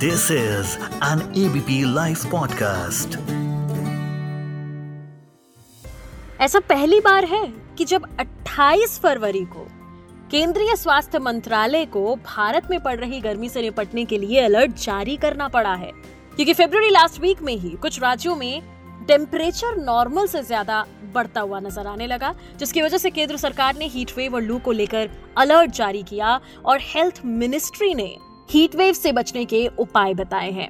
This is an ABP live podcast ऐसा पहली बार है कि जब 28 फरवरी को केंद्रीय स्वास्थ्य मंत्रालय को भारत में पड़ रही गर्मी से निपटने के लिए अलर्ट जारी करना पड़ा है। क्योंकि फरवरी लास्ट वीक में ही कुछ राज्यों में टेम्परेचर नॉर्मल से ज़्यादा बढ़ता हुआ नज़र आने लगा, जिसकी वजह से केंद्र सरकार ने हीट वेव और लू को लेकर अलर्ट जारी किया और हेल्थ मिनिस्ट्री ने हीट वेव से बचने के उपाय बताए हैं।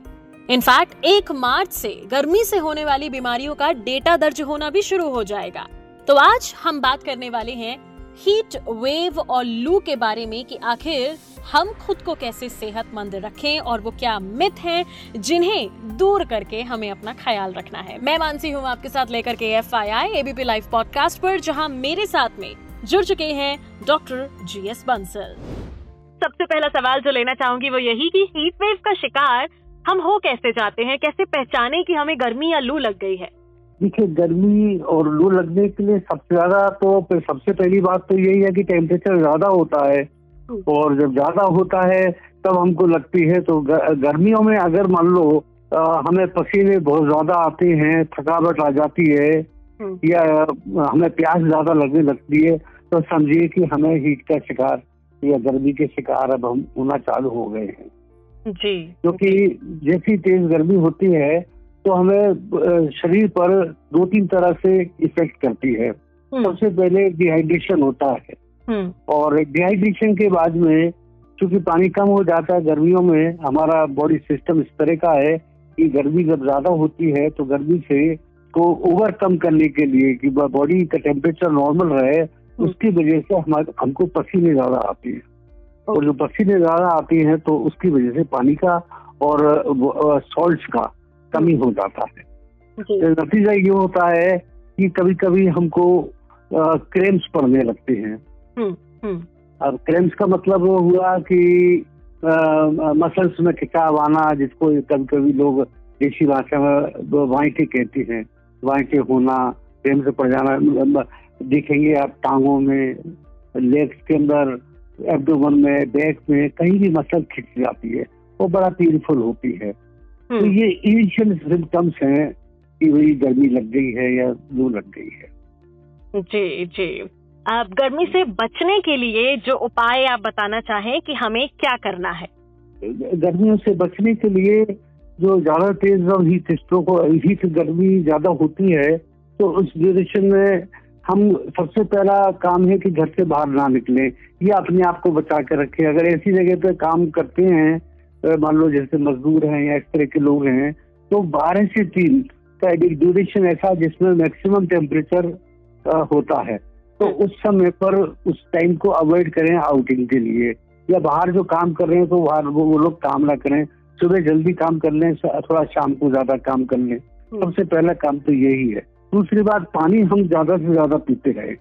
इनफैक्ट एक मार्च से गर्मी से होने वाली बीमारियों का डेटा दर्ज होना भी शुरू हो जाएगा। तो आज हम बात करने वाले हैं हीट वेव और लू के बारे में कि आखिर हम खुद को कैसे सेहतमंद रखें और वो क्या मिथ हैं जिन्हें दूर करके हमें अपना ख्याल रखना है। मैं मानसी हूँ आपके साथ लेकर के एफ़ आई आई एबीपी लाइव पॉडकास्ट पर, जहाँ मेरे साथ में जुड़ चुके हैं डॉक्टर जी एस बंसल सबसे पहला सवाल जो लेना चाहूँगी वो यही कि हीट वेव का शिकार हम हो कैसे जाते हैं? कैसे पहचाने कि हमें गर्मी या लू लग गई है? देखिए गर्मी और लू लगने के लिए सबसे ज़्यादा तो सबसे पहली बात तो यही है कि टेम्परेचर ज़्यादा होता है। और जब ज़्यादा होता है तब हमको लगती है तो गर्मियों में अगर मान लो आ, हमें पसीने बहुत ज़्यादा आते हैं थकावट आ जाती है हम्म। या हमें प्यास ज़्यादा लगने लगती है तो समझिए कि हमें हीट का शिकार या गर्मी के शिकार अब हम होना चालू हो गए हैं जी क्योंकि जैसी तेज गर्मी होती है तो हमें शरीर पर दो तीन तरह से इफ़ेक्ट करती है हम्म। सबसे पहले डिहाइड्रेशन होता है हम्म। और डिहाइड्रेशन के बाद में चूँकि पानी कम हो जाता है गर्मियों में हमारा बॉडी सिस्टम इस तरह का है कि गर्मी जब ज़्यादा होती है तो गर्मी से को ओवरकम करने के लिए कि बॉडी का टेम्परेचर नॉर्मल रहे। उसकी वजह से हमारे हमको पसीने ज़्यादा आती है। और जो पसीने ज़्यादा आती हैं तो उसकी वजह से पानी का और सॉल्ट का कमी हो जाता है। नतीजा ये होता है कि कभी कभी हमको क्रेम्स पड़ने लगते हैं। हम्म, हम्म। अब क्रेम्स का मतलब वो हुआ कि मसल्स में खिंचाव आना जिसको कभी कभी लोग देशी भाषा में वाइटे कहती हैं। वाइटे होना क्रेम्स पड़ जाना देखेंगे आप टांगों में लेग्स के अंदर एब्डोमन में बैक में कहीं भी मसल खिंच जाती है वो बड़ा पेनफुल होती है। तो हम्म। ये इनिशियल सिम्टम्स हैं कि वही गर्मी लग गई है या लू लग गई है। जी जी। अब गर्मी से बचने के लिए जो उपाय आप बताना चाहें कि हमें क्या करना है? गर्मियों से बचने के लिए जो ज़्यादा तेज और हीट स्ट्रोक हीट गर्मी ज़्यादा होती है तो उस ड्यूरेशन में हम सबसे पहला काम है कि घर से बाहर ना निकले। या अपने आप को बचा के रखें। अगर ऐसी जगह पे काम करते हैं तो मान लो जैसे मजदूर हैं या इस तरह के लोग हैं तो बारह से तीन का एक ड्यूरेशन ऐसा जिसमें मैक्सिमम टेम्परेचर होता है। तो। उस समय पर उस टाइम को अवॉइड करें आउटिंग के लिए। या बाहर जो काम कर रहे हैं तो बाहर वो, वो लोग काम ना करें। सुबह जल्दी काम कर लें थोड़ा शाम को ज़्यादा काम कर लें। हम्म। सबसे पहला काम तो यही है। दूसरी बात पानी हम ज़्यादा से ज़्यादा पीते रहे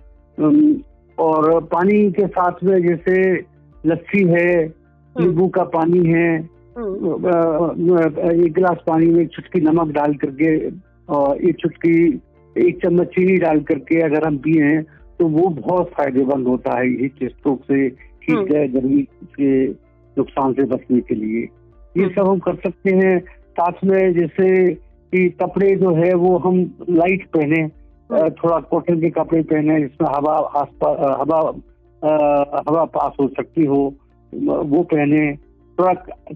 और पानी के साथ में जैसे लस्सी है हम्म। नींबू का पानी है हम्म। एक गिलास पानी में एक चुटकी नमक डाल करके और एक चुटकी एक चम्मच चीनी डाल करके अगर हम पिए हैं तो वो बहुत फ़ायदेमंद होता है हीट स्ट्रोक से हीट हम्म। गर्मी के नुकसान से बचने के लिए ये सब हम कर सकते हैं साथ में जैसे कि कपड़े जो है वो हम लाइट पहने थोड़ा कॉटन के कपड़े पहने जिसमें हवा आसपास हवा आ, हवा पास हो सकती हो वो पहने। थोड़ा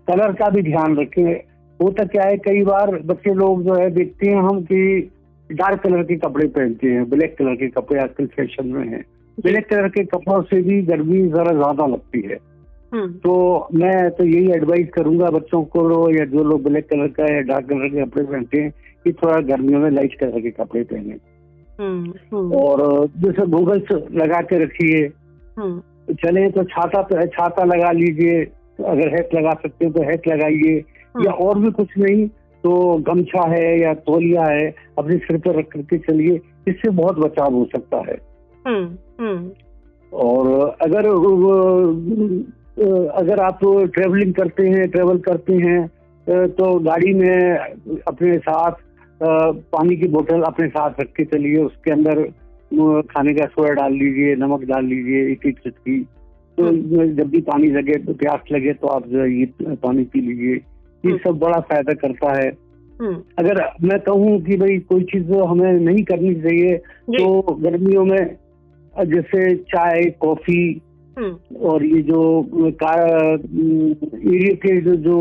कलर का भी ध्यान रखें। होता क्या है कई बार बच्चे लोग जो है देखते हैं हम कि डार्क कलर के कपड़े पहनते हैं ब्लैक कलर के कपड़े आजकल फ़ैशन में हैं। ब्लैक कलर के कपड़ों से भी गर्मी जरा ज़्यादा लगती है। तो मैं तो यही एडवाइस करूँगा बच्चों को या जो लोग ब्लैक कलर का या डार्क कलर के कपड़े पहनते हैं कि थोड़ा गर्मियों में लाइट कलर के कपड़े पहने। हम्म, हम्म। और जैसे गूगल्स लगा के रखिए। चले तो छाता तो छाता लगा लीजिए। अगर हैट लगा सकते हो तो हैट लगाइए। या और भी कुछ नहीं तो गमछा है या तोलिया है अपने सिर पर रख करके चलिए। इससे बहुत बचाव हो सकता है। और अगर अगर आप ट्रेवलिंग करते हैं ट्रेवल करते हैं तो गाड़ी में अपने साथ पानी की बोतल अपने साथ रख के चलिए उसके अंदर खाने का सोया डाल लीजिए नमक डाल लीजिए एक एक चुटकी तो जब भी पानी लगे तो प्यास लगे तो आप ये पानी पी लीजिए। ये हम्म। सब बड़ा फ़ायदा करता है। हम्म, अगर मैं कहूँ कि भाई कोई चीज़ हमें नहीं करनी चाहिए तो गर्मियों में जैसे चाय कॉफ़ी हम्म, और ये जो एरिया के जो जो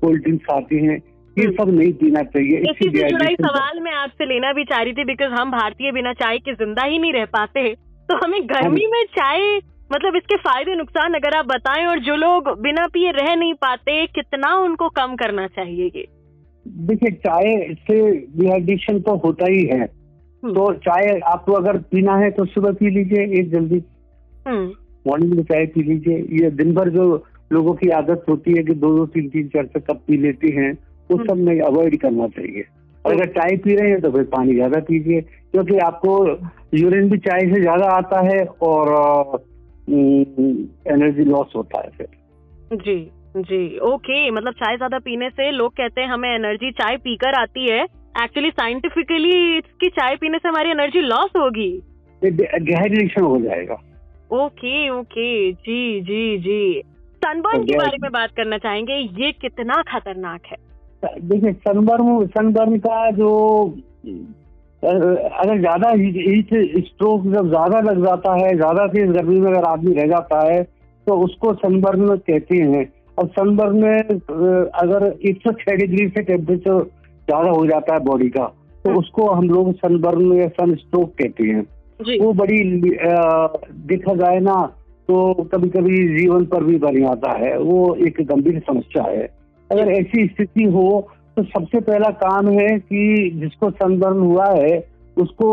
कोल्ड ड्रिंक्स आती हैं ये हम्म। सब नहीं पीना चाहिए। इसी से जुड़ा सवाल मैं आपसे लेना भी चाह रही थी बिकॉज़ हम भारतीय बिना चाय के ज़िंदा ही नहीं रह पाते तो हमें गर्मी में चाय मतलब इसके फ़ायदे नुकसान अगर आप बताएँ और जो लोग बिना पिए रह नहीं पाते कितना उनको कम करना चाहिए ये? देखिए चाय से डिहाइड्रेशन तो होता ही है। हम्म। तो चाय आपको अगर पीना है तो सुबह पी लीजिए एक जल्दी। हम्म, मॉर्निंग में चाय पी लीजिए। ये दिन भर जो लोगों की आदत होती है कि दो दो तीन तीन चार चार कप पी लेती हैं वो हम्म। सब में अवॉइड करना चाहिए। और अगर चाय पी रहे हैं तो फिर पानी ज़्यादा पीजिए क्योंकि आपको यूरिन भी चाय से ज़्यादा आता है और एनर्जी लॉस होता है फिर। जी जी ओके मतलब चाय ज़्यादा पीने से लोग कहते हैं हमें एनर्जी चाय पीकर आती है। एक्चुअली साइंटिफिकली इसकी चाय पीने से हमारी एनर्जी लॉस होगी। डिहाइड्रेशन हो जाएगा। ओके ओके जी जी जी। सनबर्न के बारे में बात करना चाहेंगे ये कितना खतरनाक है? देखिए सनबर्न सनबर्न का जो अगर ज़्यादा हीट स्ट्रोक जब ज़्यादा लग जाता है ज़्यादा तेज गर्मी में अगर आदमी रह जाता है तो उसको सनबर्न कहते हैं। और सनबर्न में अगर एक सौ छह डिग्री से टेम्परेचर ज़्यादा हो जाता है बॉडी का तो हम्म। उसको हम लोग सनबर्न या सन स्ट्रोक कहते हैं। वो बड़ी देखा जाए ना तो कभी कभी जीवन पर भी बन आता है। वो एक गंभीर समस्या है। अगर ऐसी स्थिति हो तो सबसे पहला काम है कि जिसको सनबर्न हुआ है उसको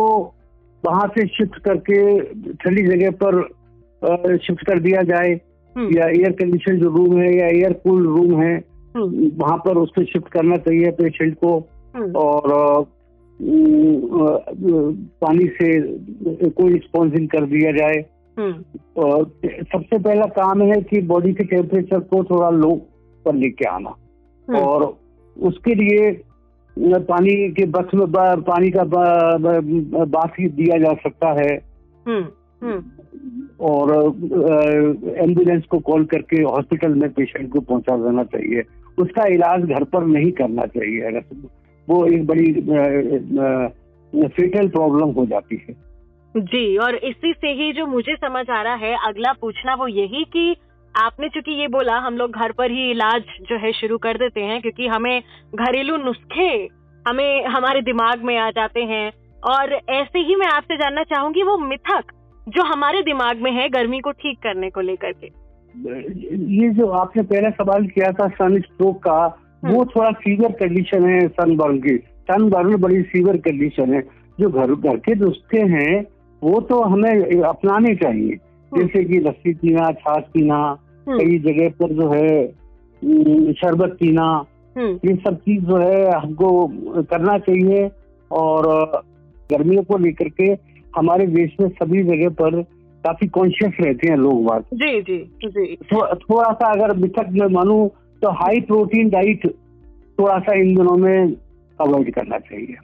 वहाँ से शिफ्ट करके ठंडी जगह पर शिफ्ट कर दिया जाए। हम्म, या एयर कंडीशन जो रूम है या एयर कूल रूम है हम्म, वहाँ पर उसको शिफ्ट करना चाहिए पेशेंट को। हम्म, और पानी से कोई स्पॉन्जिंग कर दिया जाए। हम्म, और सबसे पहला काम है कि बॉडी के टेम्परेचर को थोड़ा लो पर लेके आना। हम्म, और उसके लिए पानी के बस में पानी का ब- ब- बासी दिया जा सकता है। हम्म, हम्म, और एंबुलेंस को कॉल करके हॉस्पिटल में पेशेंट को पहुँचा देना चाहिए। उसका इलाज घर पर नहीं करना चाहिए। अगर वो एक बड़ी फेटल प्रॉब्लम हो जाती है। जी और इसी से ही जो मुझे समझ आ रहा है अगला पूछना वो यही कि आपने चूँकि ये बोला हम लोग घर पर ही इलाज जो है शुरू कर देते हैं क्योंकि हमें घरेलू नुस्खे हमें हमारे दिमाग में आ जाते हैं। और ऐसे ही मैं आपसे जानना चाहूँगी वो मिथक जो हमारे दिमाग में है गर्मी को ठीक करने को लेकर के। ये जो आपने पहला सवाल किया था सन स्ट्रोक का वो थोड़ा सीवियर कंडीशन है सनबर्न की। सनबर्न बड़ी सीवियर कंडीशन है। जो घर घर के नुस्खे हैं वो तो हमें अपनाने चाहिए। जैसे कि लस्सी पीना छाछ पीना हम्म, कई जगह पर जो है शरबत पीना हम्म, ये सब चीज़ जो है हमको करना चाहिए। और गर्मियों को लेकर के हमारे देश में सभी जगह पर काफ़ी कॉन्शियस रहते हैं लोग बात जी जी जी। थोड़ा सा अगर मिथक में मानूं तो हाई प्रोटीन डाइट थोड़ा सा इन दिनों में अवॉइड करना चाहिए।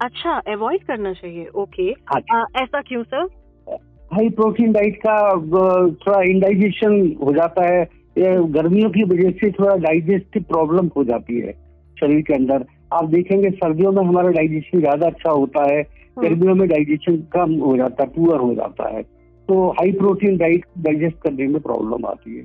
अच्छा अवॉइड करना चाहिए ओके हाँ आ, ऐसा क्यों सर हाई प्रोटीन डाइट का थोड़ा इंडाइजेशन हो जाता है ये गर्मियों की वजह से थोड़ा डाइजेस्टिव प्रॉब्लम हो जाती है शरीर के अंदर। आप देखेंगे सर्दियों में हमारा डाइजेशन ज़्यादा अच्छा होता है गर्मियों में डाइजेशन कम हो जाता है पुअर हो जाता है। तो हाई प्रोटीन डाइट डाइजेस्ट करने में प्रॉब्लम आती है।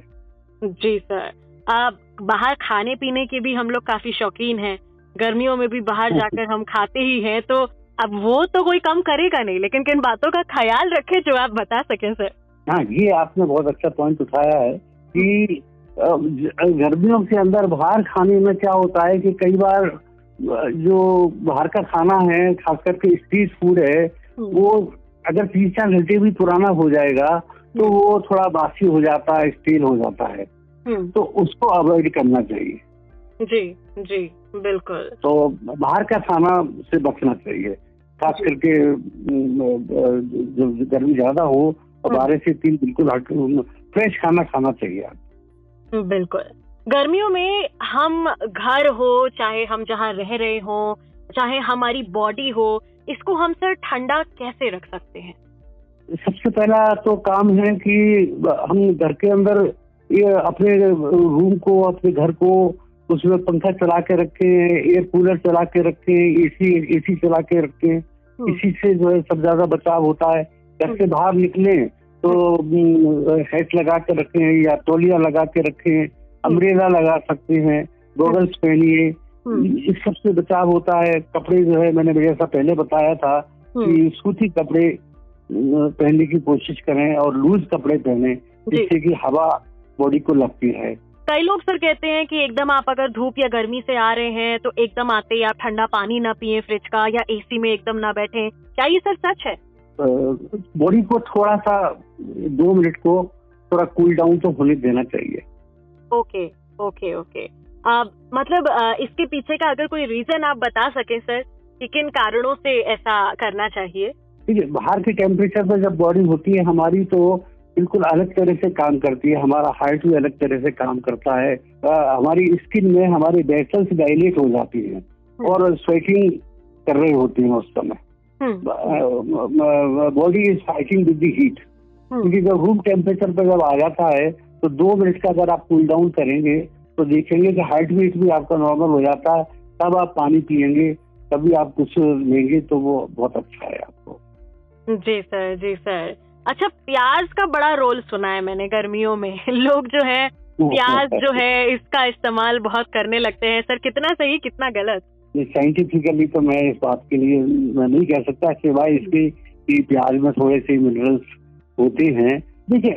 जी सर बाहर खाने पीने के भी हम लोग काफ़ी शौकीन हैं। गर्मियों में भी बाहर जाकर हम खाते ही हैं तो अब वो तो कोई कम करेगा नहीं लेकिन किन बातों का ख्याल रखें जो आप बता सकें सर। हाँ ये आपने बहुत अच्छा पॉइंट उठाया है कि गर्मियों के अंदर बाहर खाने में क्या होता है कि कई बार जो बाहर का खाना है खास करके स्ट्रीट फ़ूड है वो अगर तीन चार घंटे भी पुराना हो जाएगा तो वो थोड़ा बासी हो जाता है स्टील हो जाता है। हम्म, तो उसको अवॉइड करना चाहिए। जी जी बिल्कुल। तो बाहर का खाना से बचना चाहिए। खास करके अम, जब गर्मी ज़्यादा हो और हम्म। बारह से तीन बिल्कुल हट फ्रेश खाना खाना चाहिए बिल्कुल। गर्मियों में हम घर हो चाहे हम जहाँ रह रहे हो चाहे हमारी बॉडी हो इसको हम सर ठंडा कैसे रख सकते हैं? सबसे पहला तो काम है कि हम घर के अंदर ये अपने रूम को अपने घर को उसमें पंखा चला के रखे हैं एयर कूलर चला के रखे हैं एसी एसी चला के रखे। हम्म, इसी से जो है सब ज़्यादा बचाव होता है। घर से बाहर निकले तो हेट लगा के रखें या तौलिया लगा के रखें अम्ब्रेला लगा सकते हैं गॉगल्स पहनिए। हम्म, इस सबसे बचाव होता है। कपड़े जो है मैंने जैसा पहले बताया था हम्म, कि सूती कपड़े पहनने की कोशिश करें और लूज कपड़े पहने जिससे कि हवा बॉडी को लगती है। कई लोग सर कहते हैं कि एकदम आप अगर धूप या गर्मी से आ रहे हैं तो एकदम आते ही आप ठंडा पानी ना पिए फ्रिज का या एसी में एकदम ना बैठे। क्या ये सर सच है? बॉडी को थोड़ा सा दो मिनट को थोड़ा कूल डाउन तो होने देना चाहिए। Okay okay okay. मतलब आ, इसके पीछे का अगर कोई रीजन आप बता सके सर कि किन कारणों से ऐसा करना चाहिए? ठीक है बाहर के टेम्परेचर पर जब बॉडी होती है हमारी तो बिल्कुल अलग तरह से काम करती है हमारा हार्ट भी अलग तरह से काम करता है। हमारी स्किन में हमारे वेसल्स डायलेट हो जाती हैं और स्वेटिंग कर रही होती हैं उस समय। हम्म, body is fighting with the heat हम्म, क्योंकि जब रूम टेम्परेचर पर जब आ जाता है तो दो मिनट का अगर आप कूल डाउन करेंगे तो देखेंगे कि हार्ट बीट भी आपका नॉर्मल हो जाता है तब आप पानी पियेंगे तभी आप कुछ लेंगे तो वो बहुत अच्छा है आपको। जी सर जी सर। अच्छा प्याज का बड़ा रोल सुना है मैंने गर्मियों में। लोग जो है प्याज जो है इसका इस्तेमाल बहुत करने लगते हैं। सर कितना सही कितना गलत? साइंटिफिकली तो मैं इस बात के लिए मैं नहीं कह सकता सिवाय इसके कि प्याज में थोड़े से मिनरल्स होते हैं। देखिए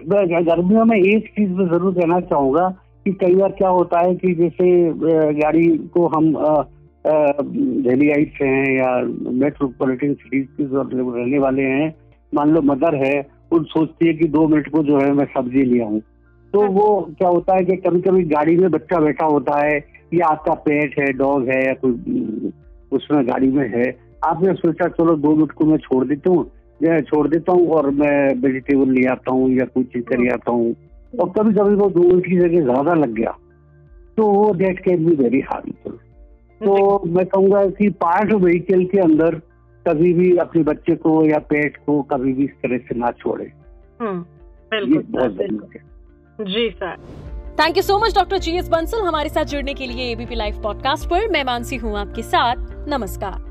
गर्मियों में एक चीज़ मैं ज़रूर कहना चाहूँगा कि कई बार क्या होता है कि जैसे गाड़ी को हम दिल्लीइट हैं या मेट्रोपॉलिटन सिटीज़ के रहने वाले हैं मान लो मदर है वो सोचती है कि दो मिनट को जो है मैं सब्ज़ी ले आऊँ। तो वो क्या होता है कि कभी कभी गाड़ी में बच्चा बैठा होता है या आपका पेट है डॉग है या कोई उसमें गाड़ी में है आपने सोचा चलो दो मिनट को मैं छोड़ देता हूँ छोड़ देता हूँ और मैं वेजिटेबल ले आता हूँ या कोई चीज़ कर आता हूँ और कभी कभी वो दो मिनट की जगह ज़्यादा लग गया। तो वो that can be very harmful तो मैं कहूँगा कि पार्ट व्हीकल के अंदर कभी भी अपने बच्चे को या पेट को कभी भी इस तरह से ना छोड़े। हम्म, बिल्कुल बहुत जी sir. Thank you so much doctor ji S Bansal हमारे साथ जुड़ने के लिए एबीपी लाइव पॉडकास्ट पर। मैं मानसी हूँ आपके साथ। नमस्कार।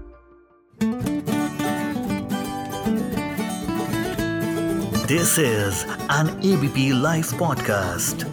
This is an ABP live podcast.